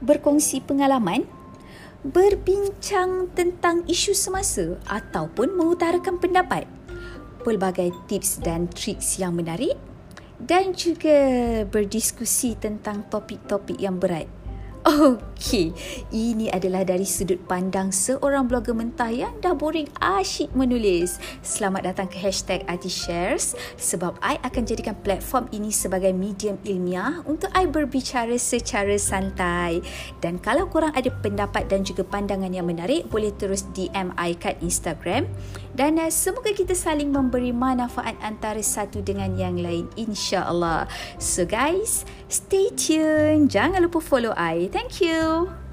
berkongsi pengalaman, berbincang tentang isu semasa ataupun mengutarakan pendapat. Pelbagai tips dan triks yang menarik dan juga berdiskusi tentang topik-topik yang berat. Okey, ini adalah dari sudut pandang seorang blogger mentah yang dah boring asyik menulis. Selamat datang ke hashtag Shares sebab I akan jadikan platform ini sebagai medium ilmiah untuk I berbicara secara santai. Dan kalau korang ada pendapat dan juga pandangan yang menarik, boleh terus DM I kat Instagram. Dan uh, semoga kita saling memberi manfaat antara satu dengan yang lain insya-Allah. So guys, stay tune. Jangan lupa follow I. Thank you.